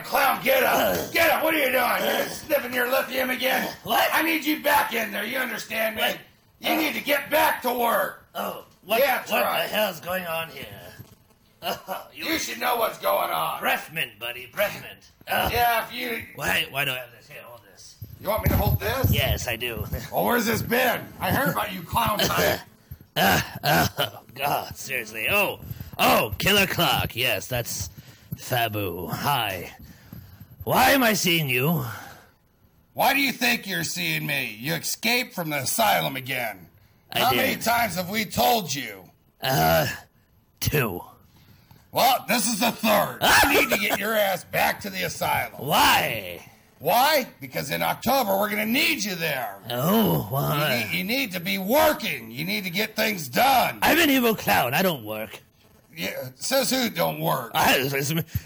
Damn clown, get up! Get up! What are you doing? You're sniffing your lithium again? What? I need you back in there. You understand me? What? You need to get back to work. Oh, what, Yeah, what right. the hell's going on here? Oh, you, You should know what's going on. breath mint, buddy, breath mint. Oh, Yeah, if you Why, why do I have this? Here, hold this. you want me to hold this? Yes, I do. Well, where's this been? I heard about you clown type. Uh, uh, oh, God, seriously. Oh, oh, Killer Clock. Yes, that's Fabu. Hi. Why am I seeing you? Why do you think you're seeing me? You escaped from the asylum again. I How did. many times have we told you? Uh, two. Well, this is the third. I need to get your ass back to the asylum. Why? Why? Because in October we're going to need you there. Oh, You why? need, you need to be working. You need to get things done. I'm an evil clown. I don't work. Yeah, says who don't work? I,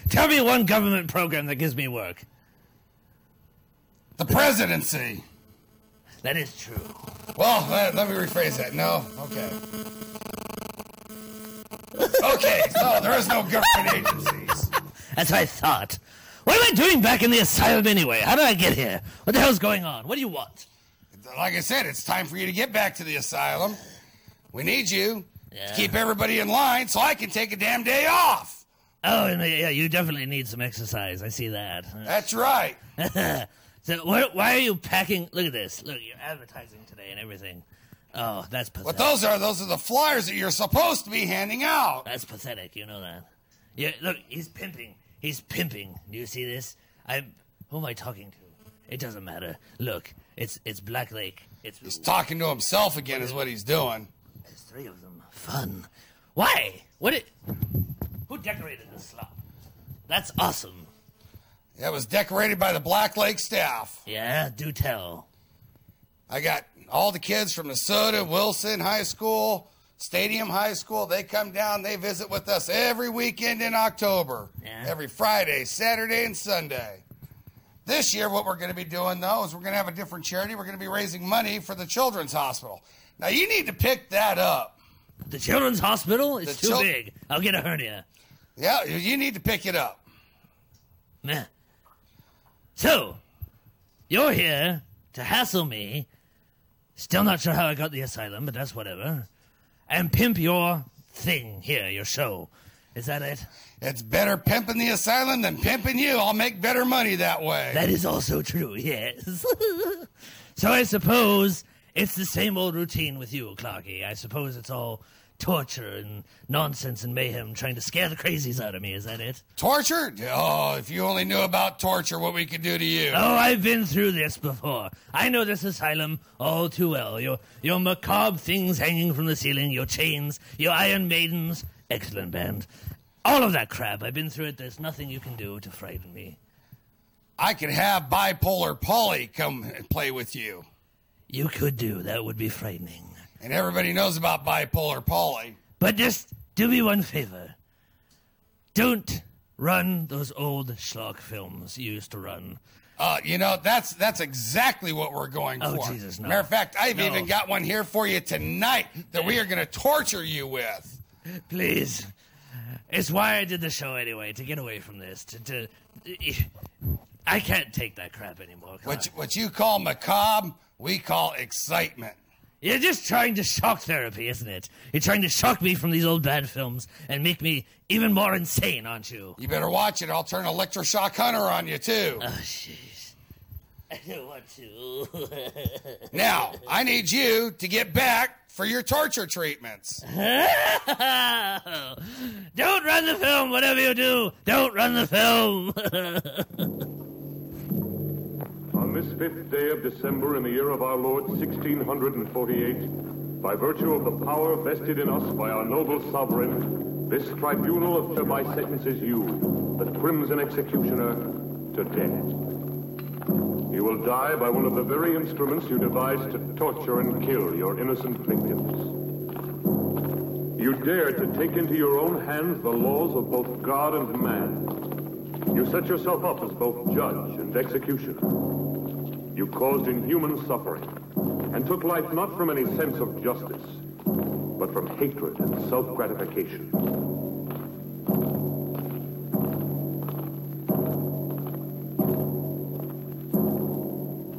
tell me one government program that gives me work. The presidency. That is true. Well, let, let me rephrase that. No? Okay. Okay, so there is no government agencies. That's what I thought. What am I doing back in the asylum anyway? How did I get here? What the hell's going on? What do you want? Like I said, it's time for you to get back to the asylum. We need you Yeah. to keep everybody in line so I can take a damn day off. Oh, and, uh, yeah, you definitely need some exercise. I see that. That's right. so, why, why are you packing? Look at this. Look, you're advertising today and everything. Oh, that's pathetic. What those are, those are the flyers that you're supposed to be handing out. That's pathetic. You know that. Yeah, look, he's pimping. He's pimping. Do you see this? I'm. Who am I talking to? It doesn't matter. Look, it's it's Black Lake. It's He's talking to himself again, is what he's doing. There's three of them. Fun. Why? What? It, who decorated this slop? That's awesome. That was decorated by the Black Lake staff. Yeah, do tell. I got all the kids from Minnesota, Wilson High School, Stadium High School. They come down, they visit with us every weekend in October. Yeah. Every Friday, Saturday, and Sunday. This year, what we're going to be doing, though, is we're going to have a different charity. We're going to be raising money for the Children's Hospital. Now, you need to pick that up. The Children's Hospital? is The too chil- big. I'll get a hernia. Yeah, you need to pick it up. Meh. So, you're here to hassle me. Still not sure how I got the asylum, but that's whatever. And pimp your thing here, your show. Is that it? It's better pimping the asylum than pimping you. I'll make better money that way. That is also true, yes. so I suppose it's the same old routine with you, Clarky. I suppose it's all torture and nonsense and mayhem trying to scare the crazies out of me. Is that it? torture? Oh, if you only knew about torture, what we could do to you. Oh, I've been through this before. I know this asylum all too well. Your your macabre things hanging from the ceiling, your chains, your Iron Maidens. Excellent band. All of that crap. I've been through it. There's nothing you can do to frighten me. I could have bipolar Polly come and play with you. You could do. That would be frightening. And everybody knows about bipolar Polly. But just do me one favor. Don't run those old schlock films you used to run. Uh, you know, that's that's exactly what we're going Oh, for. Jesus, no. Matter of fact, I've No. even got one here for you tonight that we are going to torture you with. Please. It's why I did the show anyway, to get away from this. To, to I can't take that crap anymore. What what you call macabre, we call excitement. You're just trying to shock therapy, isn't it? You're trying to shock me from these old bad films and make me even more insane, aren't you? You better watch it. I'll turn electroshock hunter on you too. Oh, jeez. I don't want to. Now, I need you to get back for your torture treatments. don't run the film, whatever you do. Don't run the film. This fifth day of December in the year of our Lord 1648, by virtue of the power vested in us by our noble sovereign, this tribunal of hereby sentences you, the crimson executioner, to death. You will die by one of the very instruments you devised to torture and kill your innocent victims. You dare to take into your own hands the laws of both God and man. You set yourself up as both judge and executioner you caused inhuman suffering and took life not from any sense of justice, but from hatred and self-gratification.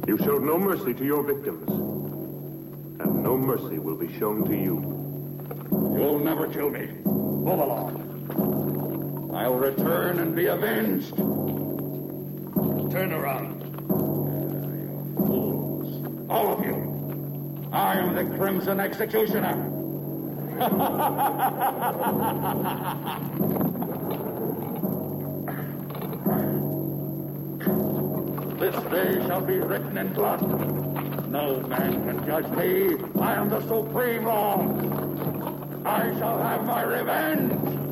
You showed no mercy to your victims, and no mercy will be shown to you. You'll never kill me. Move along. I'll return and be avenged. Turn around. All of you. I am the Crimson Executioner. this day shall be written in blood. No man can judge me. I am the supreme law. I shall have my revenge.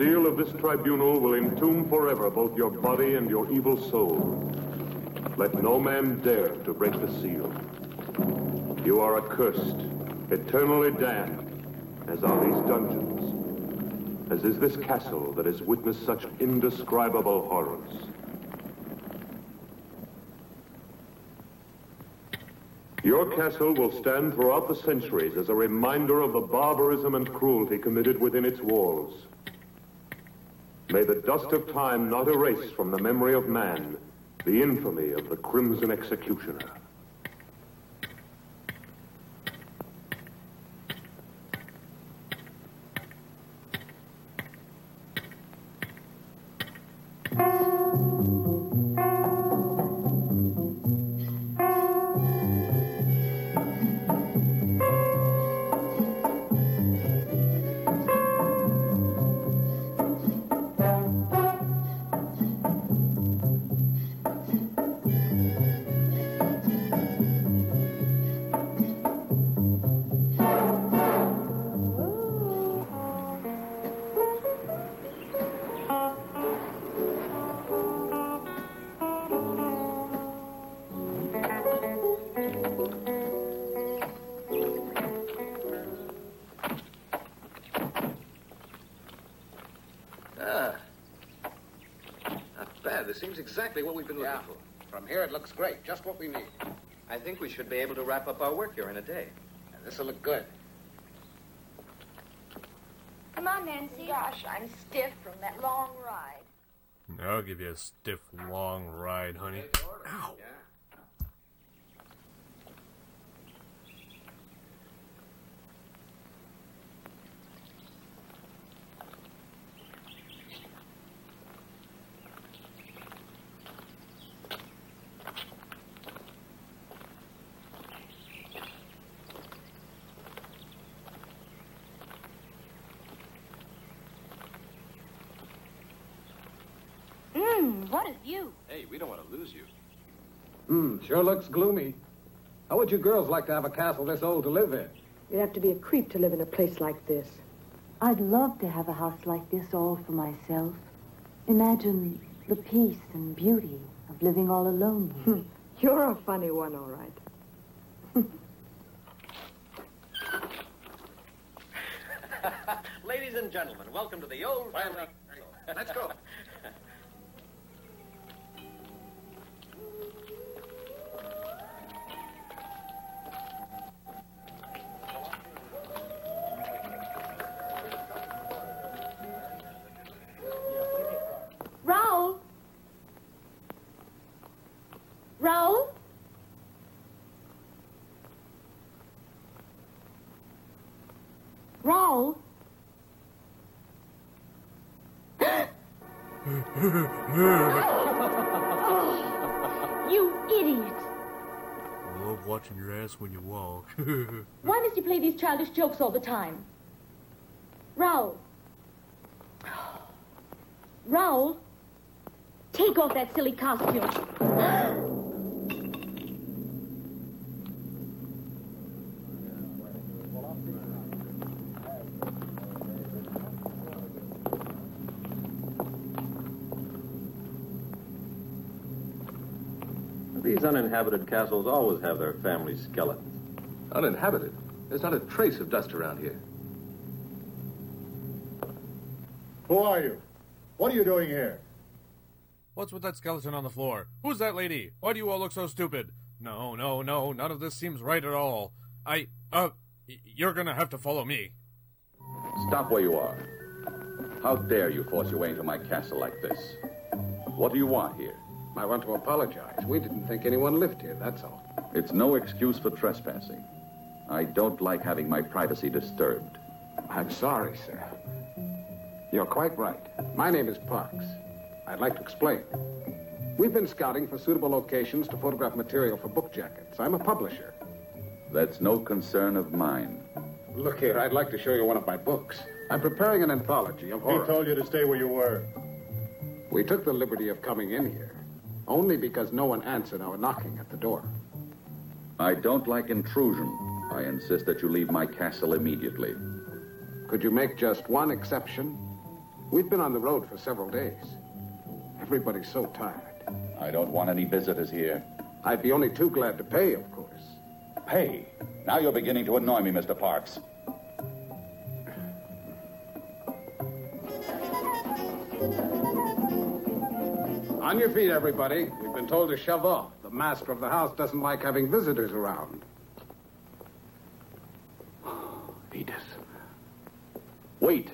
Seal of this tribunal will entomb forever both your body and your evil soul. Let no man dare to break the seal. You are accursed, eternally damned, as are these dungeons, as is this castle that has witnessed such indescribable horrors. Your castle will stand throughout the centuries as a reminder of the barbarism and cruelty committed within its walls. May the dust of time not erase from the memory of man the infamy of the Crimson Executioner. Exactly what we've been looking Yeah. for. From here, it looks great. Just what we need. I think we should be able to wrap up our work here in a day. And this'll look good. Come on, Nancy. Gosh, I'm stiff from that long ride. I'll give you a stiff, long ride, honey. Ow. Yeah. What a view. Hey, we don't want to lose you. Hmm, sure looks gloomy. How would you girls like to have a castle this old to live in? You'd have to be a creep to live in a place like this. I'd love to have a house like this all for myself. Imagine the peace and beauty of living all alone. here. You're a funny one, all right. Ladies and gentlemen, welcome to the old family. Let's go. you idiot! I love watching your ass when you walk. Why must you play these childish jokes all the time? Raoul. Raoul, take off that silly costume. uninhabited castles always have their family skeletons. Uninhabited? There's not a trace of dust around here. Who are you? What are you doing here? What's with that skeleton on the floor? Who's that lady? Why do you all look so stupid? No, no, no, none of this seems right at all. I, uh, you're gonna have to follow me. Stop where you are. How dare you force your way into my castle like this? What do you want here? I want to apologize. We didn't think anyone lived here, that's all. It's no excuse for trespassing. I don't like having my privacy disturbed. I'm sorry, sir. You're quite right. My name is Parks. I'd like to explain. We've been scouting for suitable locations to photograph material for book jackets. I'm a publisher. That's no concern of mine. Look here, I'd like to show you one of my books. I'm preparing an anthology of horror. He told you to stay where you were. We took the liberty of coming in here only because no one answered our knocking at the door. I don't like intrusion. I insist that you leave my castle immediately. Could you make just one exception? We've been on the road for several days. Everybody's so tired. I don't want any visitors here. I'd be only too glad to pay, of course. Pay? Now you're beginning to annoy me, Mr. Parks. On your feet, everybody. We've been told to shove off. The master of the house doesn't like having visitors around. Edith. Wait.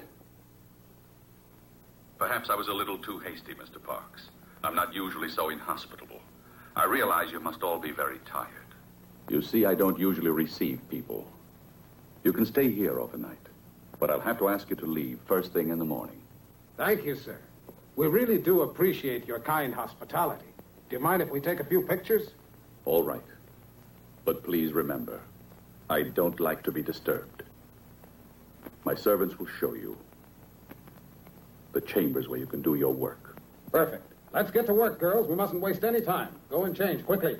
Perhaps I was a little too hasty, Mr. Parks. I'm not usually so inhospitable. I realize you must all be very tired. You see, I don't usually receive people. You can stay here overnight, but I'll have to ask you to leave first thing in the morning. Thank you, sir. We really do appreciate your kind hospitality. Do you mind if we take a few pictures? All right. But please remember, I don't like to be disturbed. My servants will show you the chambers where you can do your work. Perfect. Let's get to work, girls. We mustn't waste any time. Go and change quickly.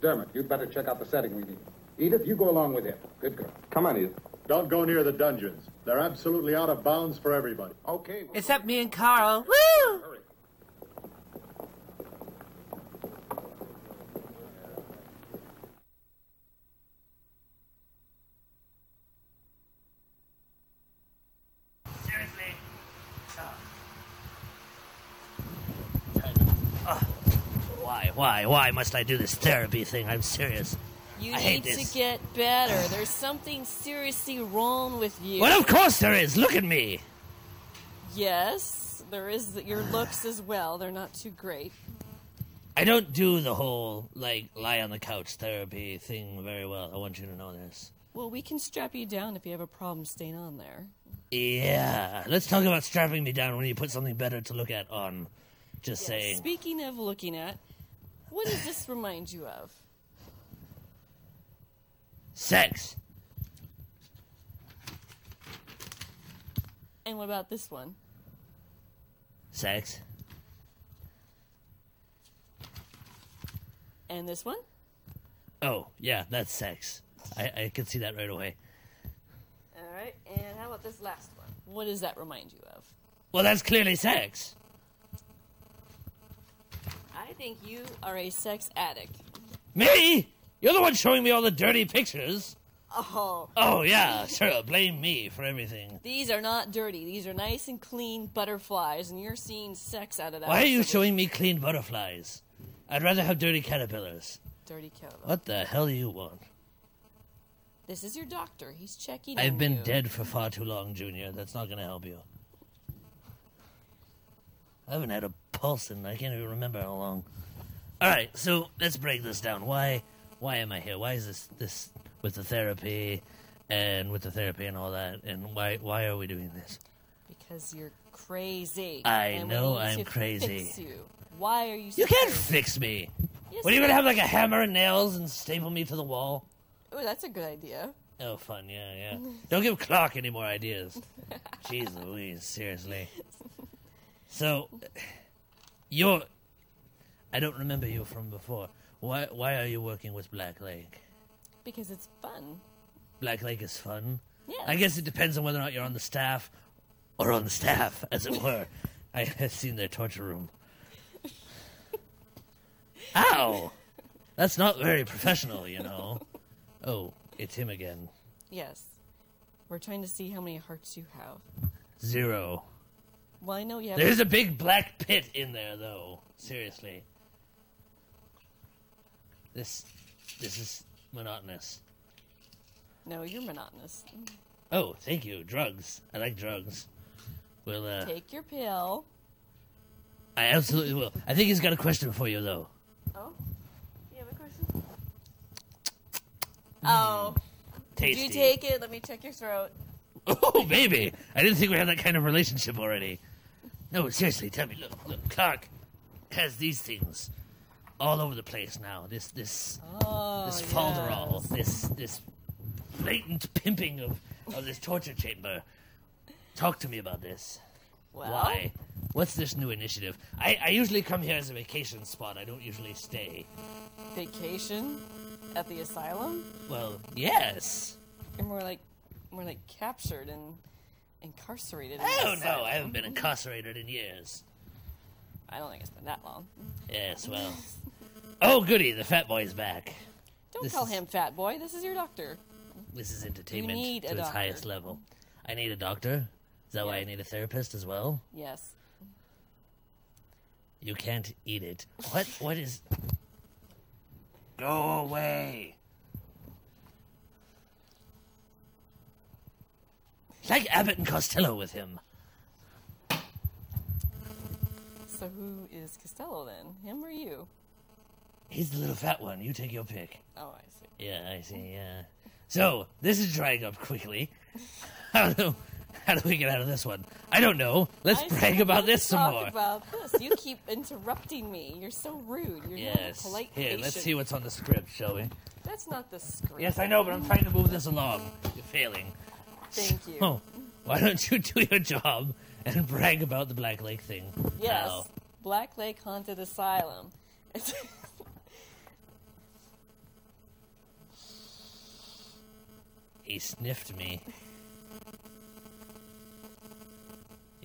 Dermot, you'd better check out the setting we need. Edith, you go along with him. Good girl. Come on, Edith. Don't go near the dungeons. They're absolutely out of bounds for everybody. Okay. Except me and Carl. Woo! Hurry. Seriously? Ah. Why, why, why must I do this therapy thing? I'm serious. You I hate need this. to get better. There's something seriously wrong with you. Well, of course there is. Look at me. Yes, there is your looks as well. They're not too great. I don't do the whole, like, lie on the couch therapy thing very well. I want you to know this. Well, we can strap you down if you have a problem staying on there. Yeah. Let's talk about strapping me down when you put something better to look at on. Just Yes, saying. Speaking of looking at, what does this remind you of? Sex. And what about this one? Sex. And this one? Oh, yeah, that's sex. I, I can see that right away. All right. And how about this last one? What does that remind you of? Well, that's clearly sex. I think you are a sex addict. Me? You're the one showing me all the dirty pictures. Oh. Oh, yeah, sure. Blame me for everything. These are not dirty. These are nice and clean butterflies, and you're seeing sex out of that. Why are you showing me clean butterflies? I'd rather have dirty caterpillars. Dirty kettle. What the hell do you want? This is your doctor. He's checking. I've been you. dead for far too long, Junior. That's not going to help you. I haven't had a pulse in I can't even remember how long. All right, so let's break this down. Why, why am I here? Why is this this with the therapy? and with the therapy and all that. And why why are we doing this? Because you're crazy. I know I'm crazy. You. Why are you? So You can't crazy? fix me. Yes, what are you you gonna have like a hammer and nails and staple me to the wall? Oh, that's a good idea. Oh, fun, yeah, yeah. Don't give Clark any more ideas. Jeez Louise, seriously. So, you're. I don't remember you from before. Why? Why are you working with Black Lake? Because it's fun. Black Lake is fun. Yes. I guess it depends on whether or not you're on the staff, or on the staff, as it were. I have seen their torture room. Ow! That's not very professional, you know. Oh, it's him again. Yes. We're trying to see how many hearts you have. Zero. Well, I know you have. There's a big black pit in there, though. Seriously. This, this is monotonous. No, you're monotonous. Oh, thank you. Drugs. I like drugs. Well, uh, Take your pill. I absolutely will. I think he's got a question for you, though. Oh, you have a question? Oh, tasty. did you take it? Let me check your throat. Oh, baby! I didn't think we had that kind of relationship already. No, seriously, tell me. Look, look, Clark has these things all over the place now. This, this, Oh, this falderall, this, this blatant pimping of, of this torture chamber. Talk to me about this. Well? Why? What's this new initiative? I, I usually come here as a vacation spot. I don't usually stay. Vacation at the asylum, Well, yes. and we're like, we're like captured and incarcerated. in I the oh, don't know. asylum. I haven't been incarcerated in years. I don't think it's been that long. Yes, well. Oh, goody, the fat boy's back. Don't This call is- him fat boy. This is your doctor. This is entertainment to its doctor. highest level. I need a doctor. Is that why I need a therapist as well? Yes. You can't eat it. What? What is. Go away. Like Abbott and Costello with him. So who is Costello then? Him or you? He's the little fat one. You take your pick. Oh, I see. Yeah, I see, yeah. So, this is drying up quickly. How do, how do we get out of this one? I don't know. Let's I brag about this some more. about this. You keep interrupting me. You're so rude. You're Yes. not a polite Here, patient. let's see what's on the script, shall we? That's not the script. Yes, I know, but I'm trying to move this along. You're failing. Thank you. Oh, why don't you do your job and brag about the Black Lake thing? Yes. now? Black Lake Haunted Asylum. It's- He sniffed me.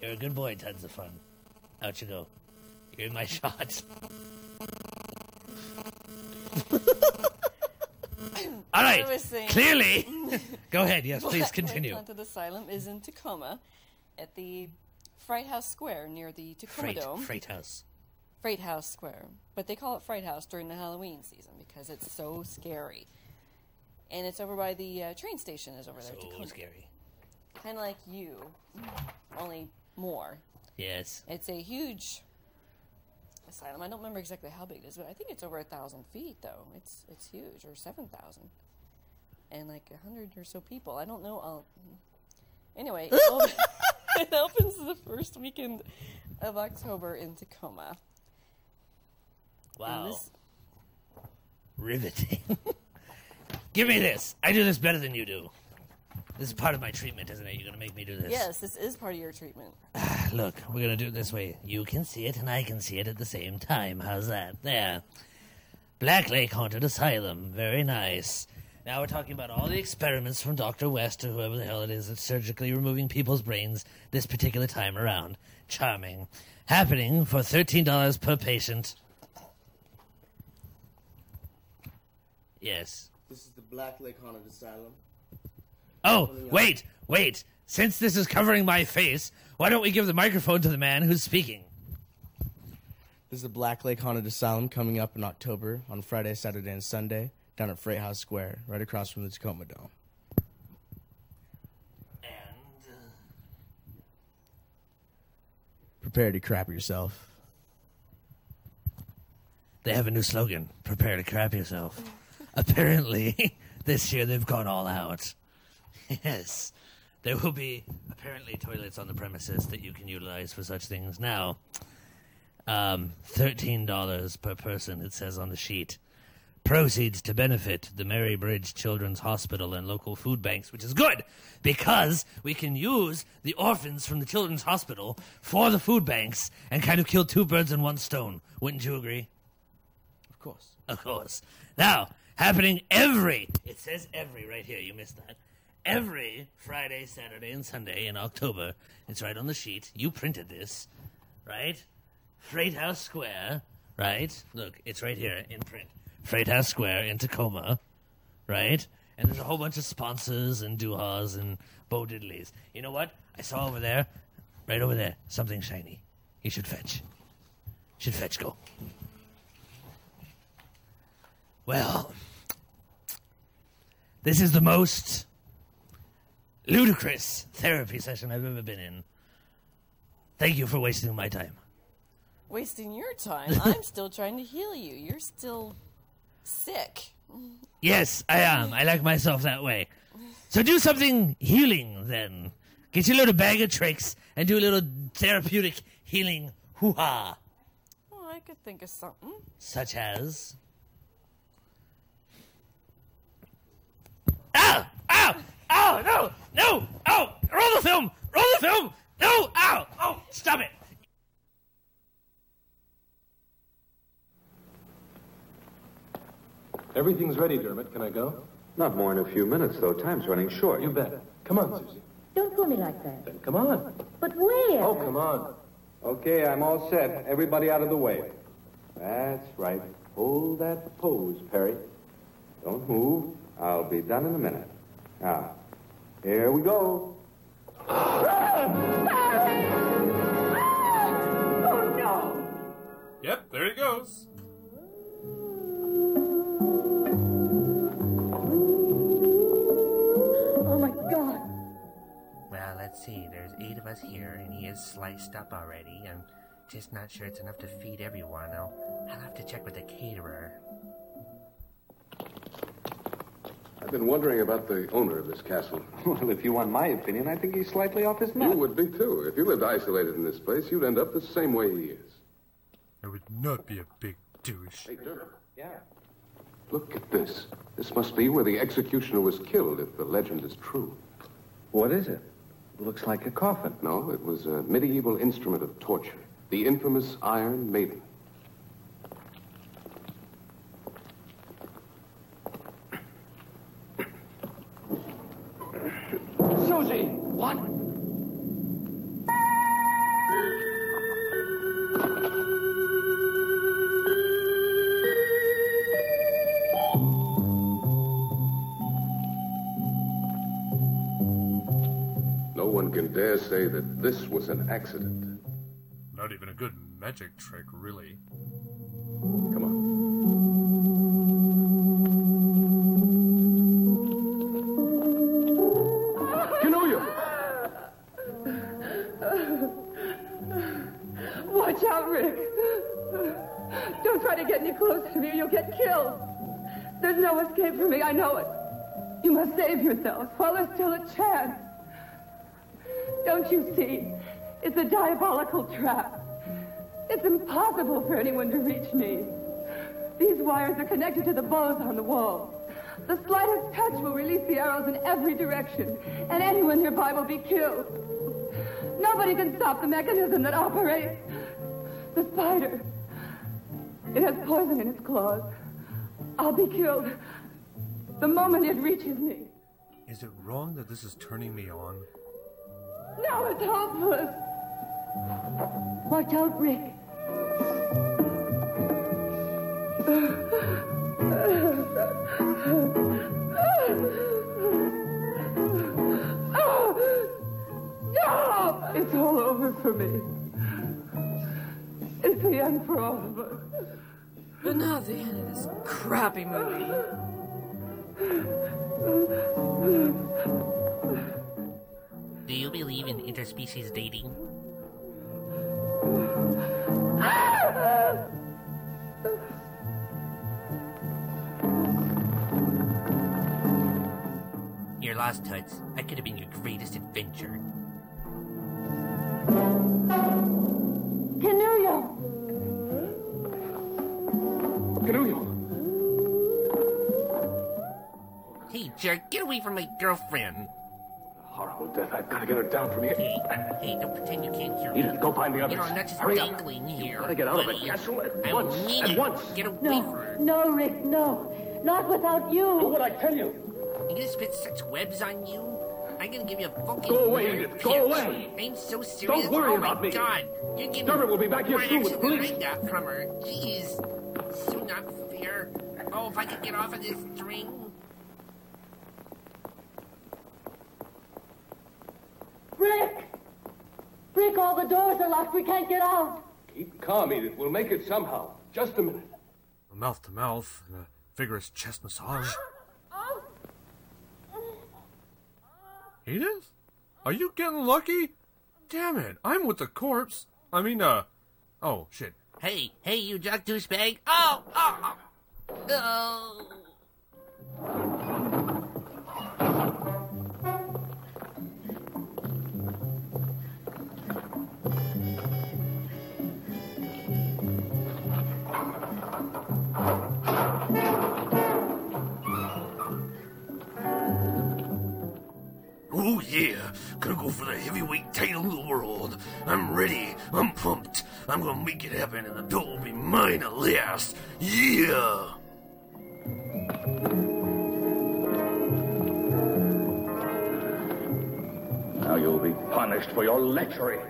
You're a good boy, tons of fun. Out you go. You're in my shot. All right. Clearly. Go ahead. Yes, please continue. Haunted Asylum is in Tacoma at the Fright House Square near the Tacoma Freight, Dome. freight house. Fright House Square. But they call it Fright House during the Halloween season because it's so scary. And it's over by the uh, train station is over there. So scary. Kind of like you, only more. Yes. It's a huge asylum. I don't remember exactly how big it is, but I think it's over a thousand feet, though. It's it's huge, or seven thousand, and like a hundred or so people. I don't know. I'll, anyway, it, it opens the first weekend of October in Tacoma. Wow. Riveting. Give me this. I do this better than you do. This is part of my treatment, isn't it? You're going to make me do this. yes, this is part of your treatment. Look, we're going to do it this way. You can see it, and I can see it at the same time. How's that? There. Black Lake Haunted Asylum. Very nice. Now we're talking about all the experiments from Dr. West or whoever the hell it is that's surgically removing people's brains this particular time around. Charming. Happening for $13 per patient. Yes. This is the Black Lake Haunted Asylum. Oh, wait, wait. Since this is covering my face, why don't we give the microphone to the man who's speaking? This is the Black Lake Haunted Asylum coming up in October on Friday, Saturday, and Sunday down at Freight House Square, right across from the Tacoma Dome. And uh, prepare to crap yourself. They have a new slogan prepare to crap yourself. Apparently, this year they've gone all out. Yes. There will be apparently toilets on the premises that you can utilize for such things. Now, um, $13 per person, it says on the sheet. Proceeds to benefit the Mary Bridge Children's Hospital and local food banks, which is good because we can use the orphans from the Children's Hospital for the food banks and kind of kill two birds in one stone. Wouldn't you agree? Of course. Of course. Now, happening every, it says every right here, you missed that. Every Friday, Saturday, and Sunday in October. It's right on the sheet. You printed this, right? Freight House Square, right? Look, it's right here in print. Freight House Square in Tacoma, right? And there's a whole bunch of sponsors and doohas and Bo Diddleys. You know what? I saw over there, right over there, something shiny. You should fetch. Should fetch go. Well, this is the most ludicrous therapy session I've ever been in. Thank you for wasting my time. Wasting your time. I'm still trying to heal you. You're still sick. Yes, I am. I like myself that way. So do something healing then. Get your little bag of tricks and do a little therapeutic healing hoo ha. Well, oh, I could think of something. Such as. Ow! Ow! Ow! No! No! Oh! Roll the film! Roll the film! No! Ow! Oh! Stop it! Everything's ready, Dermot. Can I go? Not more in a few minutes, though. Time's running short. You bet. Come on, Susie. Don't pull me like that. Then come on. But where? Oh, come on. Okay, I'm all set. Everybody out of the way. That's right. Hold that pose, Perry. Don't move. I'll be done in a minute. Now, here we go. Oh, no! Yep, there he goes. Oh, my God. Well, let's see. There's eight of us here, and he is sliced up already. I'm just not sure it's enough to feed everyone. I'll, I'll have to check with the caterer. Been wondering about the owner of this castle. Well, if you want my opinion, I think he's slightly off his nut. You would be, too. If you lived isolated in this place, you'd end up the same way he is. I would not be a big douche. Hey, Dermot. Yeah. Look at this. This must be where the executioner was killed, if the legend is true. What is it? it? Looks like a coffin. No, it was a medieval instrument of torture. The infamous Iron Maiden. Susie! What? No one can dare say that this was an accident. Not even a good magic trick, really. Close to me you'll get killed. There's no escape for me, I know it. You must save yourself while there's still a chance. Don't you see? It's a diabolical trap. It's impossible for anyone to reach me. These wires are connected to the bows on the wall. The slightest touch will release the arrows in every direction, and anyone nearby will be killed. Nobody can stop the mechanism that operates. The spider. It has poison in its claws. I'll be killed the moment it reaches me. Is it wrong that this is turning me on? No, it's hopeless. Watch out, Rick. No! It's all over for me. It's the end for all of us. But not the end of this crappy movie. Do you believe in interspecies dating? You're lost, Toots. I could have been your greatest adventure. Hey, jerk, get away from my girlfriend. Horrible death. I've got to get her down from here. Hey, hey, don't pretend you can't hear me. Edith, go find the others. You know, I'm not just Hurry up. dangling here. Gotta get out of the buddy. castle at I once. mean At it. once. Get away No, from her. no, Rick, no. Not without you. Do what I tell you. You gonna spit such webs on you? I'm gonna give you a fucking. Go away, weird Edith. Go pitch. away. I'm so serious. Don't worry oh about my me. God, you give Dermot will be back here soon with action than police. I got from her. Jeez, so not fair. Oh, if I could get off of this string. Rick! Rick, all the doors are locked. We can't get out. Keep calm, Edith. We'll make it somehow. Just a minute. Mouth to mouth, and a vigorous chest massage. Edith? Are you getting lucky? Damn it, I'm with the corpse. I mean, uh. Oh, shit. Hey, hey, you drug douchebag! Oh, oh, oh. oh. Yeah, gonna go for the heavyweight title of the world. I'm ready. I'm pumped. I'm gonna make it happen, and the belt will be mine at last. Yeah. Now you'll be punished for your lechery.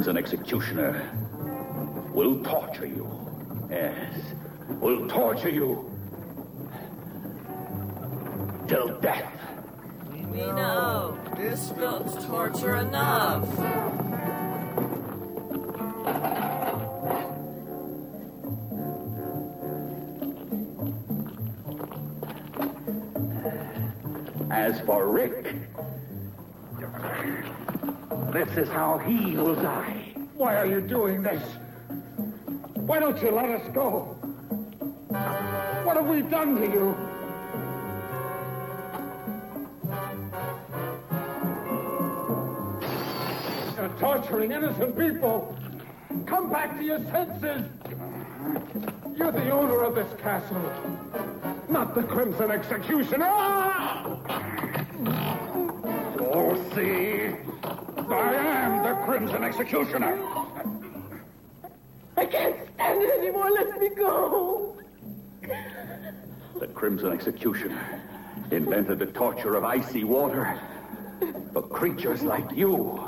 Crimson Executioner will torture you. Yes, will torture you till death. We know. Oh, this feels torture enough. As for Rick, this is how he will die. Why are you doing this? Why don't you let us go? What have we done to you? You're torturing innocent people. Come back to your senses. You're the owner of this castle, not the Crimson Executioner. See. I am the Crimson Executioner. I can't stand it anymore. Let me go. The Crimson Executioner invented the torture of icy water for creatures like you.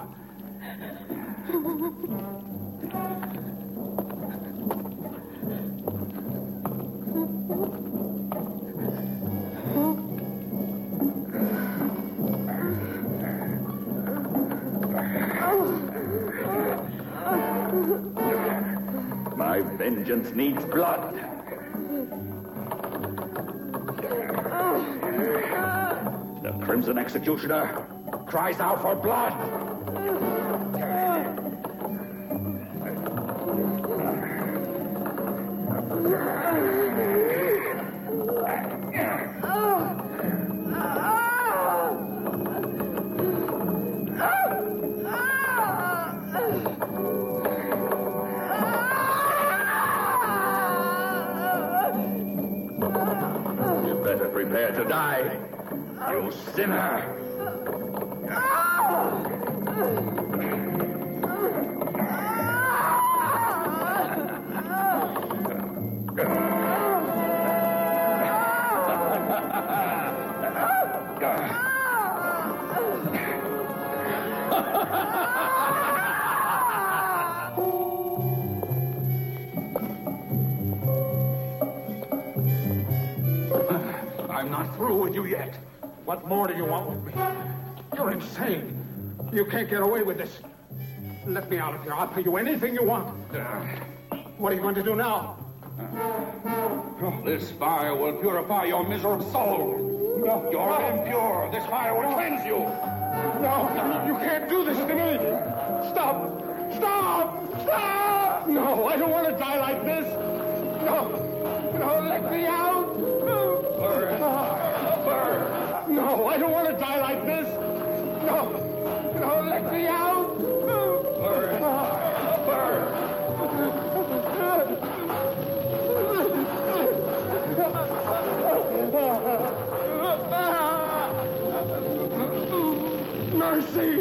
My vengeance needs blood. The Crimson Executioner cries out for blood. You sinner. I'm not through with you yet. What more do you want with me? You're insane. You can't get away with this. Let me out of here. I'll pay you anything you want. Uh. What are you going to do now? Uh. Oh, this fire will purify your miserable soul. You're impure. This fire will cleanse you. No, you can't do this to me. Stop. Stop! Stop! No, I don't want to die like this. No, no, let me out. No, I don't want to die like this. No, no, let me out. Burn. Burn. Mercy!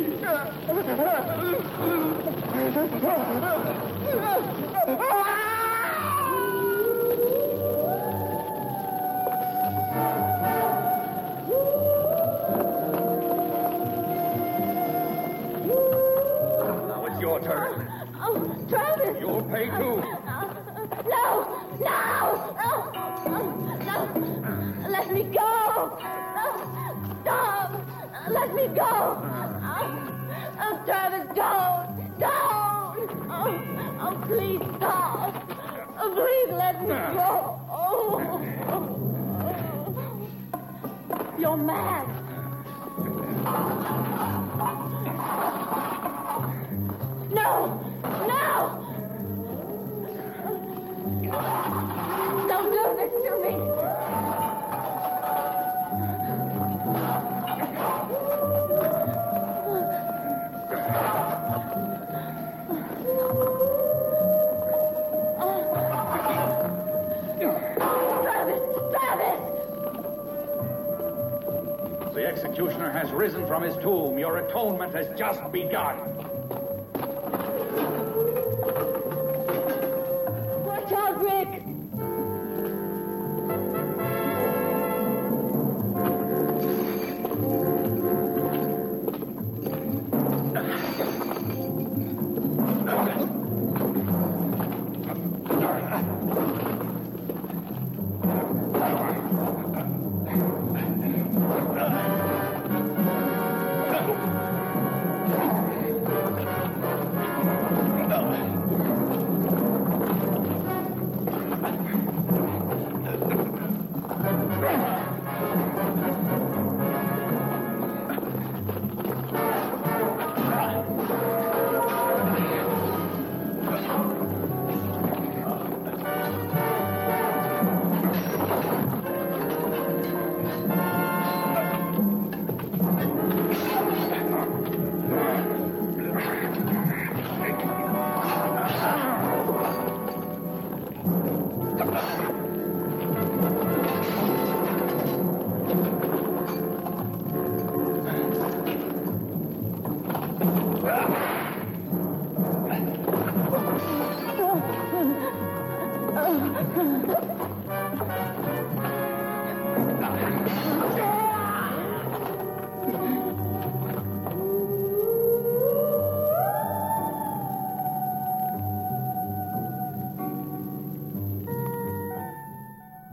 Stop! Let me go! Oh, Travis, don't! Don't! Oh, oh, please stop! Oh, please let me go! Oh, You're mad! No! No! Don't do this to me! The executioner has risen from his tomb. Your atonement has just begun.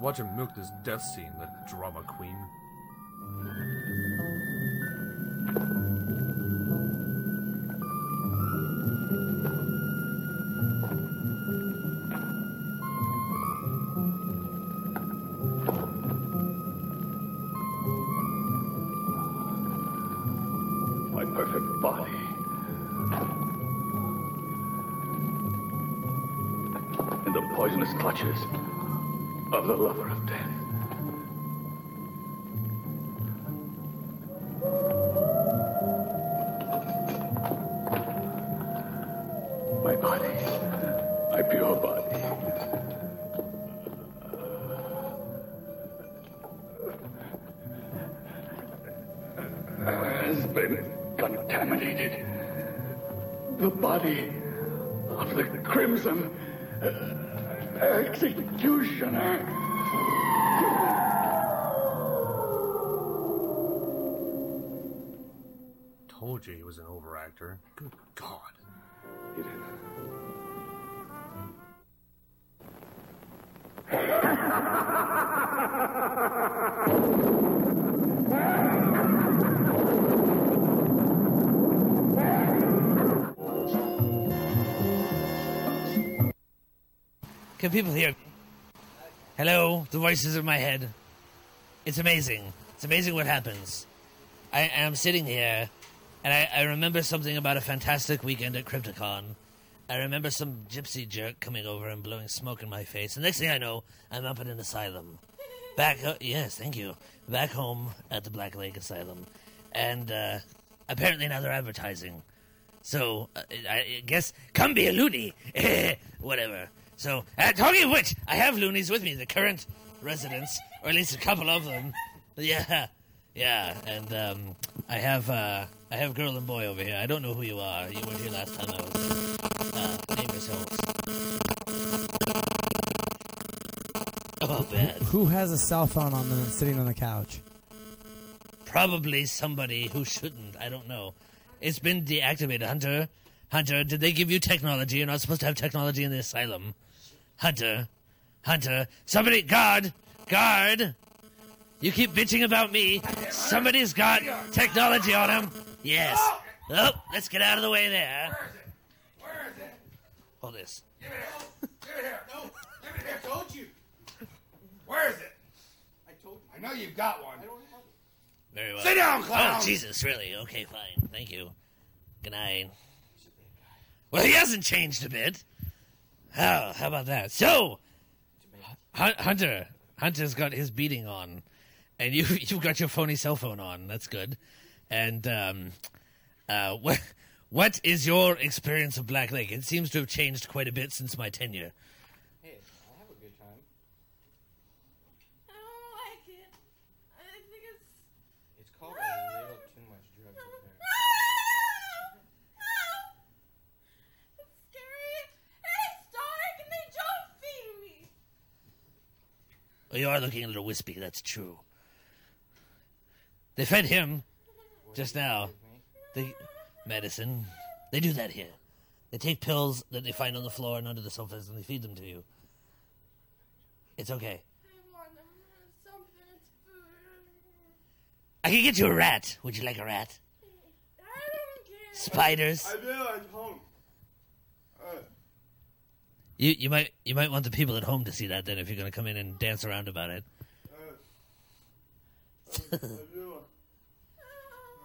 Watch him milk this death scene, the drama queen. My perfect body. In the poisonous clutches the lover of death. My body. My pure body. Has been contaminated. The body of the Crimson Executioner. Told you he was an overactor. Good God. It is. Can people hear me? Hello, the voices in my head. It's amazing. It's amazing what happens. I am sitting here, and I, I remember something about a fantastic weekend at Crypticon I remember some gypsy jerk coming over and blowing smoke in my face. And next thing I know, I'm up in an asylum. Back, yes, thank you. Back home at the Black Lake Asylum, and uh, apparently now they're advertising. So uh, I guess come be a loony, whatever. So uh, talking of which, I have loonies with me, the current residents, or at least a couple of them. Yeah, yeah, and um, I have uh, I have girl and boy over here. I don't know who you are. You weren't here last time I was here. Uh, name yourselves. Oh, bad. Who has a cell phone on them sitting on the couch? Probably somebody who shouldn't. I don't know. It's been deactivated. Hunter, Hunter, did they give you technology? You're not supposed to have technology in the asylum. Hunter, Hunter, somebody, guard, guard. You keep bitching about me. Somebody's got technology on him. Yes. Oh, let's get out of the way there. Where is it? Where is it? Hold this. Give it here. Give it here. No. Give it here. I told you. Where is it? I told you. I know you've got one. I don't have it. Very well. Sit down, oh, clown. Oh, Jesus, really? Okay, fine. Thank you. Good night. Well, he hasn't changed a bit. How? How about that? So, Hunter, Hunter's got his beating on, and you you've got your phony cell phone on. That's good. And um, uh, what what is your experience of Black Lake? It seems to have changed quite a bit since my tenure. Hey, I have a good time. I don't like it. I think it's. It's called a little too much drugs up there. It's scary. And it's dark, and they don't feed me. Well, you are looking a little wispy. That's true. They fed him just now. The medicine. They do that here. They take pills that they find on the floor and under the sofas, and they feed them to you. It's okay. I want something. It's food. I can get you a rat. Would you like a rat? I don't care. Spiders. I will at home. Uh, You you might you might want the people at home to see that then if you're going to come in and dance around about it.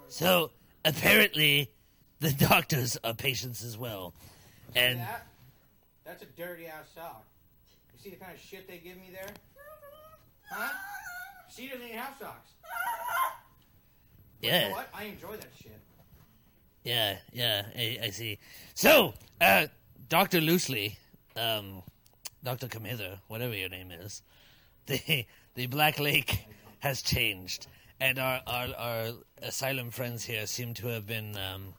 So apparently, the doctors are patients as well, and that? That's a dirty ass sock. You see the kind of shit they give me there? Huh? She doesn't even have socks. But You Yeah. know what? I enjoy that shit. yeah yeah I, I see. So uh, Doctor Loosely, um, Doctor Come Hither, whatever your name is, the the Black Lake has changed, and our our, our asylum friends here seem to have been um,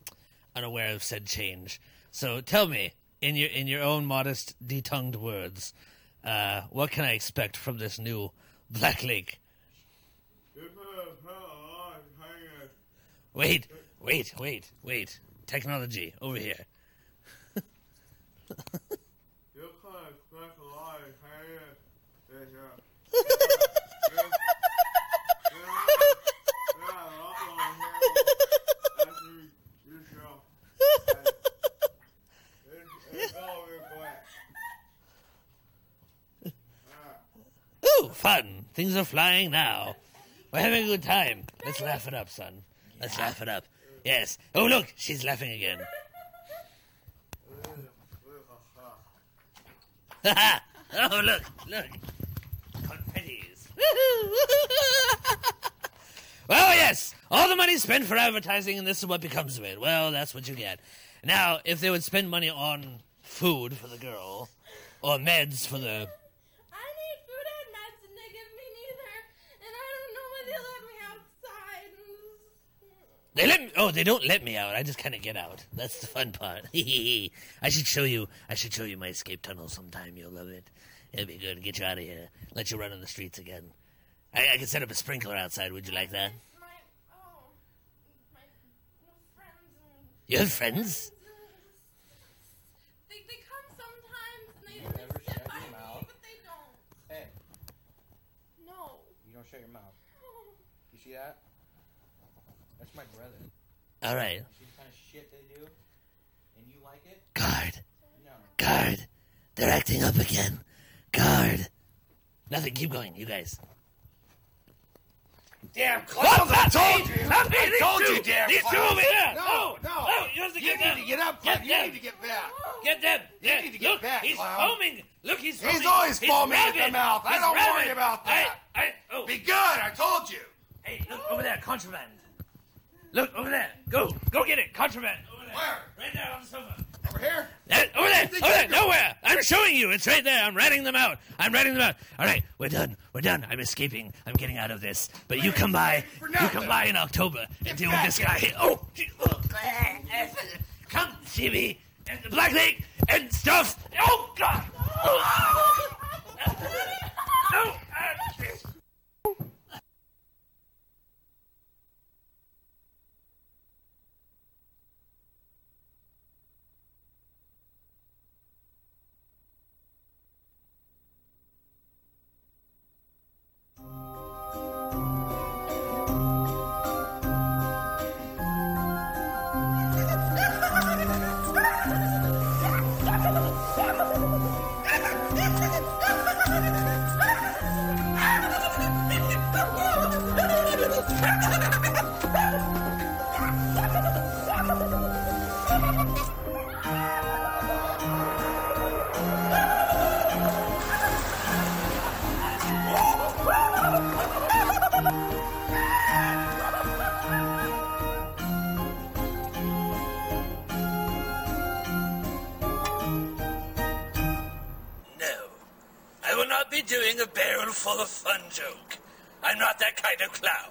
unaware of said change. So tell me, in your in your own modest, detongued words, uh, what can I expect from this new Black Lake? Wait, wait, wait, wait. Technology over here. Ooh, fun. Things are flying now. We're having a good time. Let's laugh it up, son. Let's laugh it up. Yes. Oh, look, she's laughing again. oh, look, look. Well, yes. All the money spent for advertising, and this is what becomes of it. Well, that's what you get. Now, if they would spend money on food for the girl, or meds for the I need food and medicine. They give me neither, and I don't know when they let me outside. They let me. Oh, they don't let me out. I just kind of get out. That's the fun part. I should show you. I should show you my escape tunnel sometime. You'll love it. It'll be good. To get you out of here. Let you run on the streets again. I, I can set up a sprinkler outside. Would you like that? You have friends? They, they come sometimes, and they, they sit by me, but they don't. Hey, No. you don't shut your mouth. You see that? That's my brother. All right. See the kind of shit they do? And you like it? Guard. No. Guard. They're acting up again. Guard. Nothing. Keep going, you guys. damn What? clowns. I told me. you. Not. I These told two. you, damn These two clowns. over here. No, Oh, no. oh, you have to You get need to get up, Get You them. need to get back. Get them. You Yeah, need to get Look, back, he's clown. foaming. Look, he's foaming. He's always He's foaming at the rabid. mouth. I don't worry about that. I, I, oh. Be good. I told you. Hey, look over there, contraband. Look over there. Go, go get it, contraband. Over there. Where? Right there on the sofa. Over here? That, over there, over there, nowhere. I'm showing you. It's right there. I'm writing them out. I'm writing them out. All right, we're done. We're done. I'm escaping. I'm getting out of this. But you come by. You come by in October and deal with this guy. Oh, oh, come see me. And the Black Lake and stuff. Oh God. No. Oh. Joke. I'm not that kind of clown.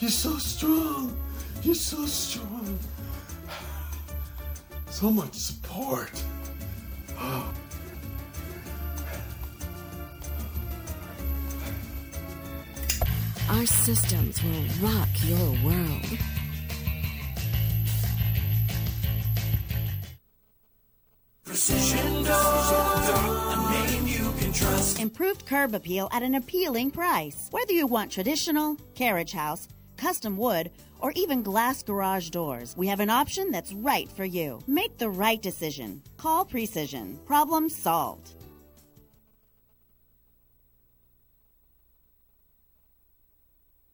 You're so strong. You're so strong. So much support. Oh. Our systems will rock your world. Precision Door, a name you can trust. Improved curb appeal at an appealing price. Whether you want traditional, carriage house, custom wood, or even glass garage doors, we have an option that's right for you. Make the right decision. Call Precision. Problem solved.